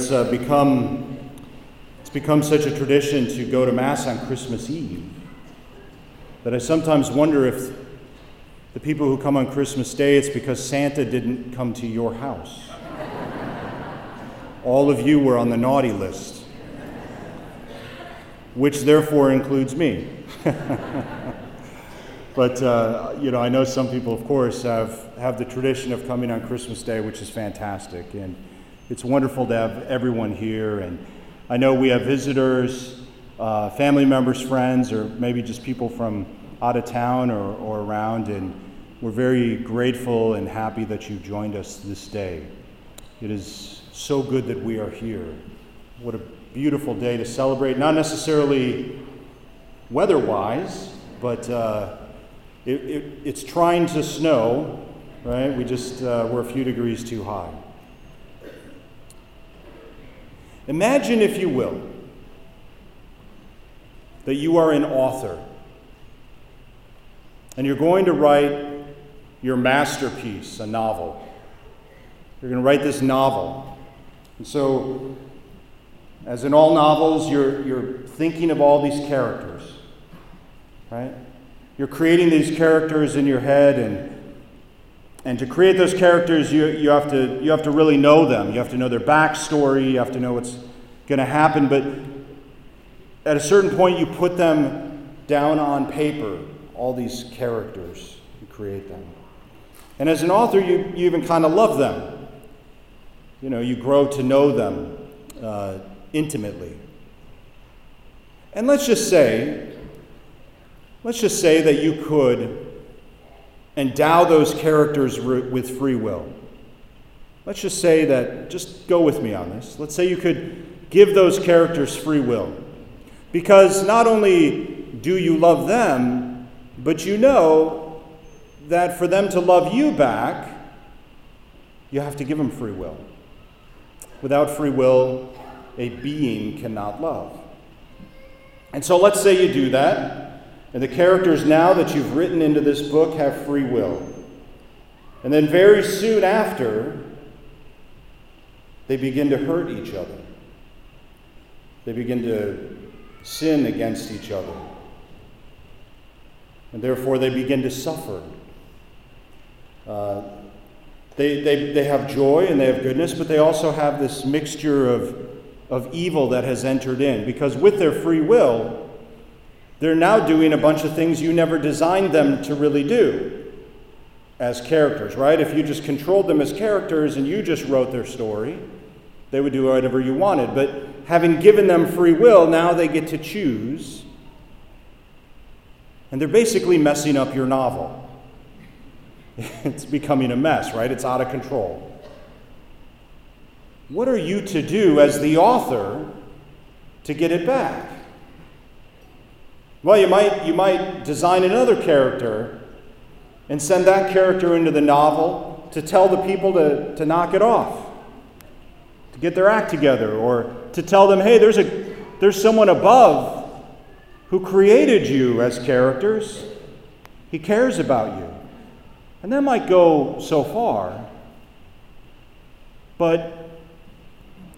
it's uh, become it's become such a tradition to go to mass on Christmas Eve that I sometimes wonder if the people who come on Christmas Day it's because Santa didn't come to your house. All of you were on the naughty list, which therefore includes me. but uh, you know, I know some people, of course, have have the tradition of coming on Christmas Day, which is fantastic and it's wonderful to have everyone here. And I know we have visitors, uh, family members, friends, or maybe just people from out of town or, or around. And we're very grateful and happy that you've joined us this day. It is so good that we are here. What a beautiful day to celebrate, not necessarily weather wise, but uh, it, it, it's trying to snow, right? We just, uh, we're a few degrees too high. Imagine, if you will, that you are an author and you're going to write your masterpiece, a novel. You're going to write this novel. And so, as in all novels, you're, you're thinking of all these characters, right? You're creating these characters in your head, and and to create those characters, you, you, have to, you have to really know them. You have to know their backstory. You have to know what's going to happen. But at a certain point, you put them down on paper, all these characters. You create them. And as an author, you, you even kind of love them. You know, you grow to know them uh, intimately. And let's just say, let's just say that you could endow those characters with free will. Let's just say that, just go with me on this. Let's say you could give those characters free will. Because not only do you love them, but you know that for them to love you back, you have to give them free will. Without free will, a being cannot love. And so let's say you do that. And the characters now that you've written into this book have free will. And then very soon after, they begin to hurt each other. They begin to sin against each other. And therefore, they begin to suffer. Uh, they, they, they have joy and they have goodness, but they also have this mixture of, of evil that has entered in. Because with their free will, they're now doing a bunch of things you never designed them to really do as characters, right? If you just controlled them as characters and you just wrote their story, they would do whatever you wanted. But having given them free will, now they get to choose. And they're basically messing up your novel. it's becoming a mess, right? It's out of control. What are you to do as the author to get it back? Well, you might, you might design another character and send that character into the novel to tell the people to, to knock it off, to get their act together, or to tell them, hey, there's, a, there's someone above who created you as characters. He cares about you. And that might go so far, but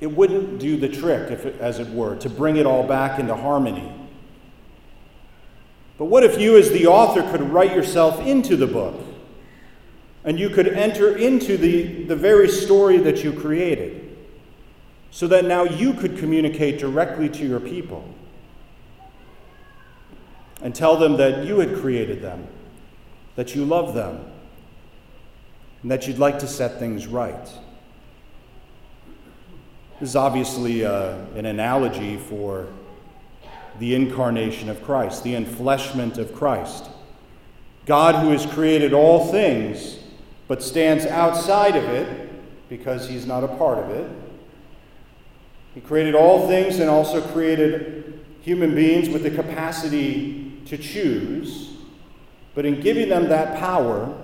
it wouldn't do the trick, if it, as it were, to bring it all back into harmony. But what if you, as the author, could write yourself into the book? And you could enter into the, the very story that you created, so that now you could communicate directly to your people and tell them that you had created them, that you love them, and that you'd like to set things right. This is obviously uh, an analogy for the incarnation of Christ, the enfleshment of Christ. God, who has created all things, but stands outside of it because he's not a part of it. He created all things and also created human beings with the capacity to choose. But in giving them that power,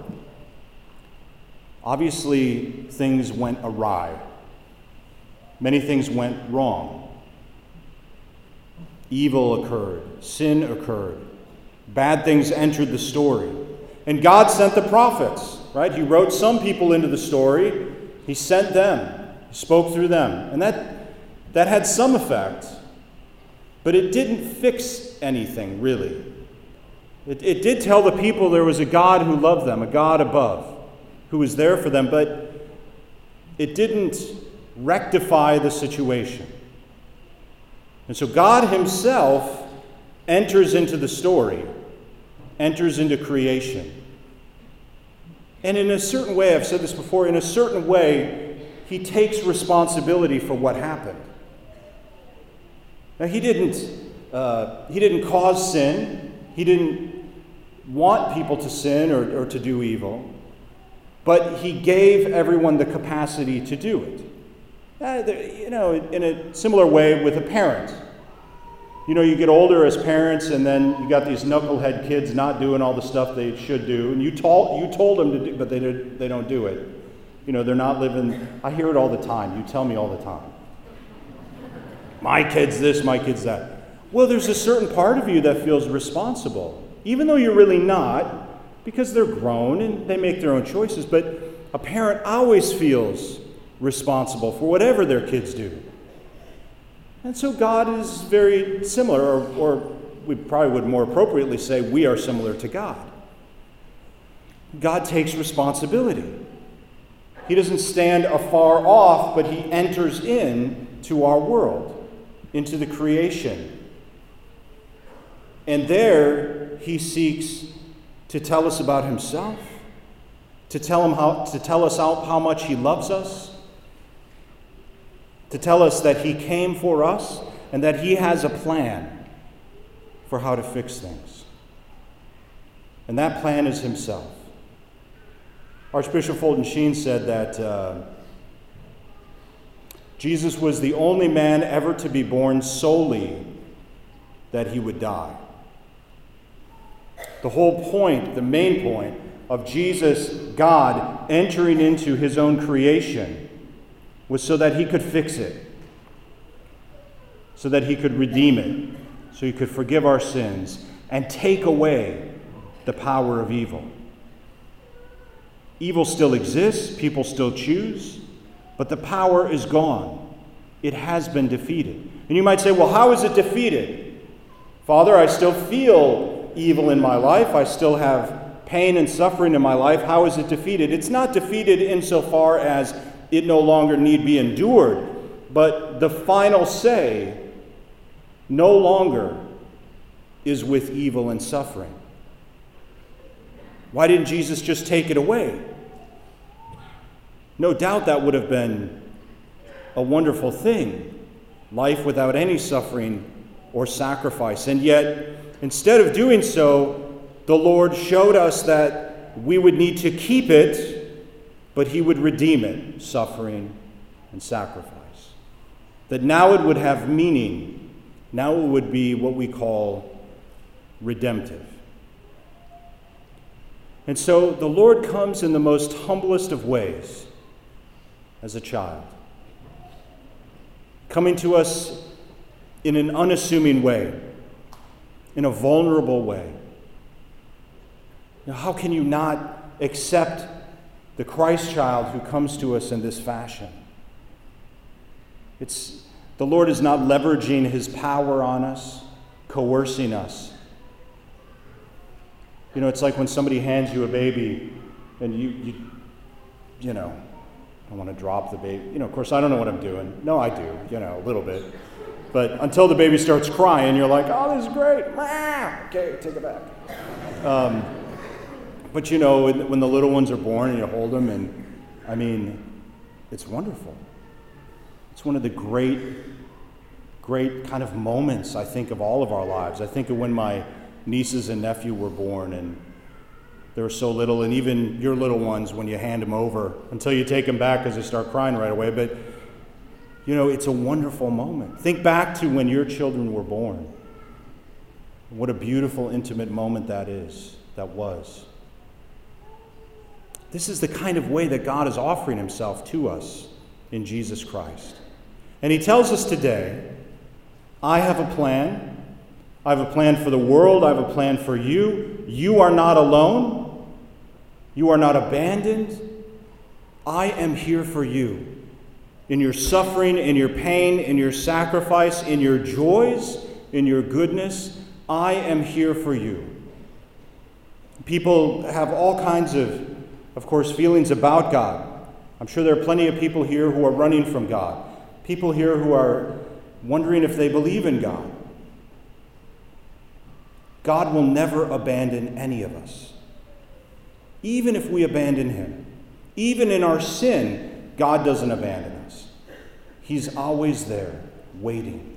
obviously things went awry. Many things went wrong. Evil occurred, sin occurred, bad things entered the story. And God sent the prophets, right? He wrote some people into the story, He sent them, He spoke through them. And that, That had some effect, but it didn't fix anything, really. It, it did tell the people there was a God who loved them, a God above, who was there for them, but it didn't rectify the situation. And so God Himself enters into the story, enters into creation. And in a certain way, I've said this before, in a certain way, He takes responsibility for what happened. Now, He didn't, uh, he didn't cause sin, He didn't want people to sin or, or to do evil, but He gave everyone the capacity to do it. Uh, you know, in a similar way with a parent. You know, you get older as parents, and then you got these knucklehead kids not doing all the stuff they should do, and you told you told them to do, but they did, they don't do it. You know, they're not living. I hear it all the time. You tell me all the time. My kid's this, my kid's that. Well, there's a certain part of you that feels responsible, even though you're really not, because they're grown and they make their own choices. But a parent always feels responsible for whatever their kids do. And so God is very similar, or, or we probably would more appropriately say we are similar to God. God takes responsibility. He doesn't stand afar off, but he enters in to our world, into the creation. And there he seeks to tell us about himself, to tell him how to tell us how, how much he loves us, to tell us that He came for us and that He has a plan for how to fix things. And that plan is Himself. Archbishop Fulton Sheen said that uh, Jesus was the only man ever to be born solely that he would die. The whole point, the main point of Jesus, God, entering into his own creation was so that he could fix it, so that he could redeem it, so he could forgive our sins and take away the power of evil. Evil still exists, people still choose, but the power is gone. It has been defeated. And you might say, well, how is it defeated? Father, I still feel evil in my life. I still have pain and suffering in my life. How is it defeated? It's not defeated insofar as it no longer need be endured. But the final say no longer is with evil and suffering. Why didn't Jesus just take it away? No doubt that would have been a wonderful thing life without any suffering or sacrifice. And yet, instead of doing so, the Lord showed us that we would need to keep it but he would redeem it, suffering and sacrifice. That now it would have meaning. Now it would be what we call redemptive. And so the Lord comes in the most humblest of ways as a child, coming to us in an unassuming way, in a vulnerable way. Now, how can you not accept the Christ child who comes to us in this fashion. It's, the Lord is not leveraging his power on us, coercing us. You know, it's like when somebody hands you a baby and you, you, you know, I want to drop the baby. You know, of course, I don't know what I'm doing. No, I do, you know, a little bit. But until the baby starts crying, you're like, oh, this is great. Okay, take it back. Um, but you know, when the little ones are born and you hold them, and I mean, it's wonderful. It's one of the great, great kind of moments, I think, of all of our lives. I think of when my nieces and nephew were born, and they were so little, and even your little ones, when you hand them over, until you take them back because they start crying right away. But, you know, it's a wonderful moment. Think back to when your children were born. What a beautiful, intimate moment that is, that was. This is the kind of way that God is offering himself to us in Jesus Christ. And he tells us today I have a plan. I have a plan for the world. I have a plan for you. You are not alone. You are not abandoned. I am here for you. in your suffering, in your pain, in your sacrifice, in your joys, in your goodness. I am here for you. People have all kinds of, of course, feelings about God. I'm sure there are plenty of people here who are running from God, people here who are wondering if they believe in God. God will never abandon any of us. Even if we abandon Him, even in our sin, God doesn't abandon us. He's always there, waiting.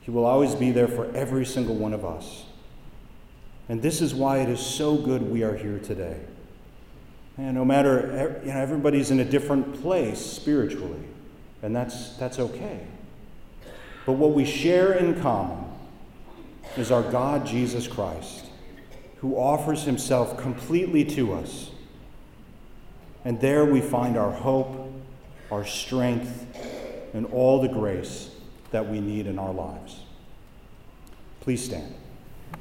He will always be there for every single one of us. And this is why it is so good we are here today. And no matter, you know, everybody's in a different place spiritually, and that's, that's okay. But what we share in common is our God, Jesus Christ, who offers himself completely to us. And there we find our hope, our strength, and all the grace that we need in our lives. Please stand.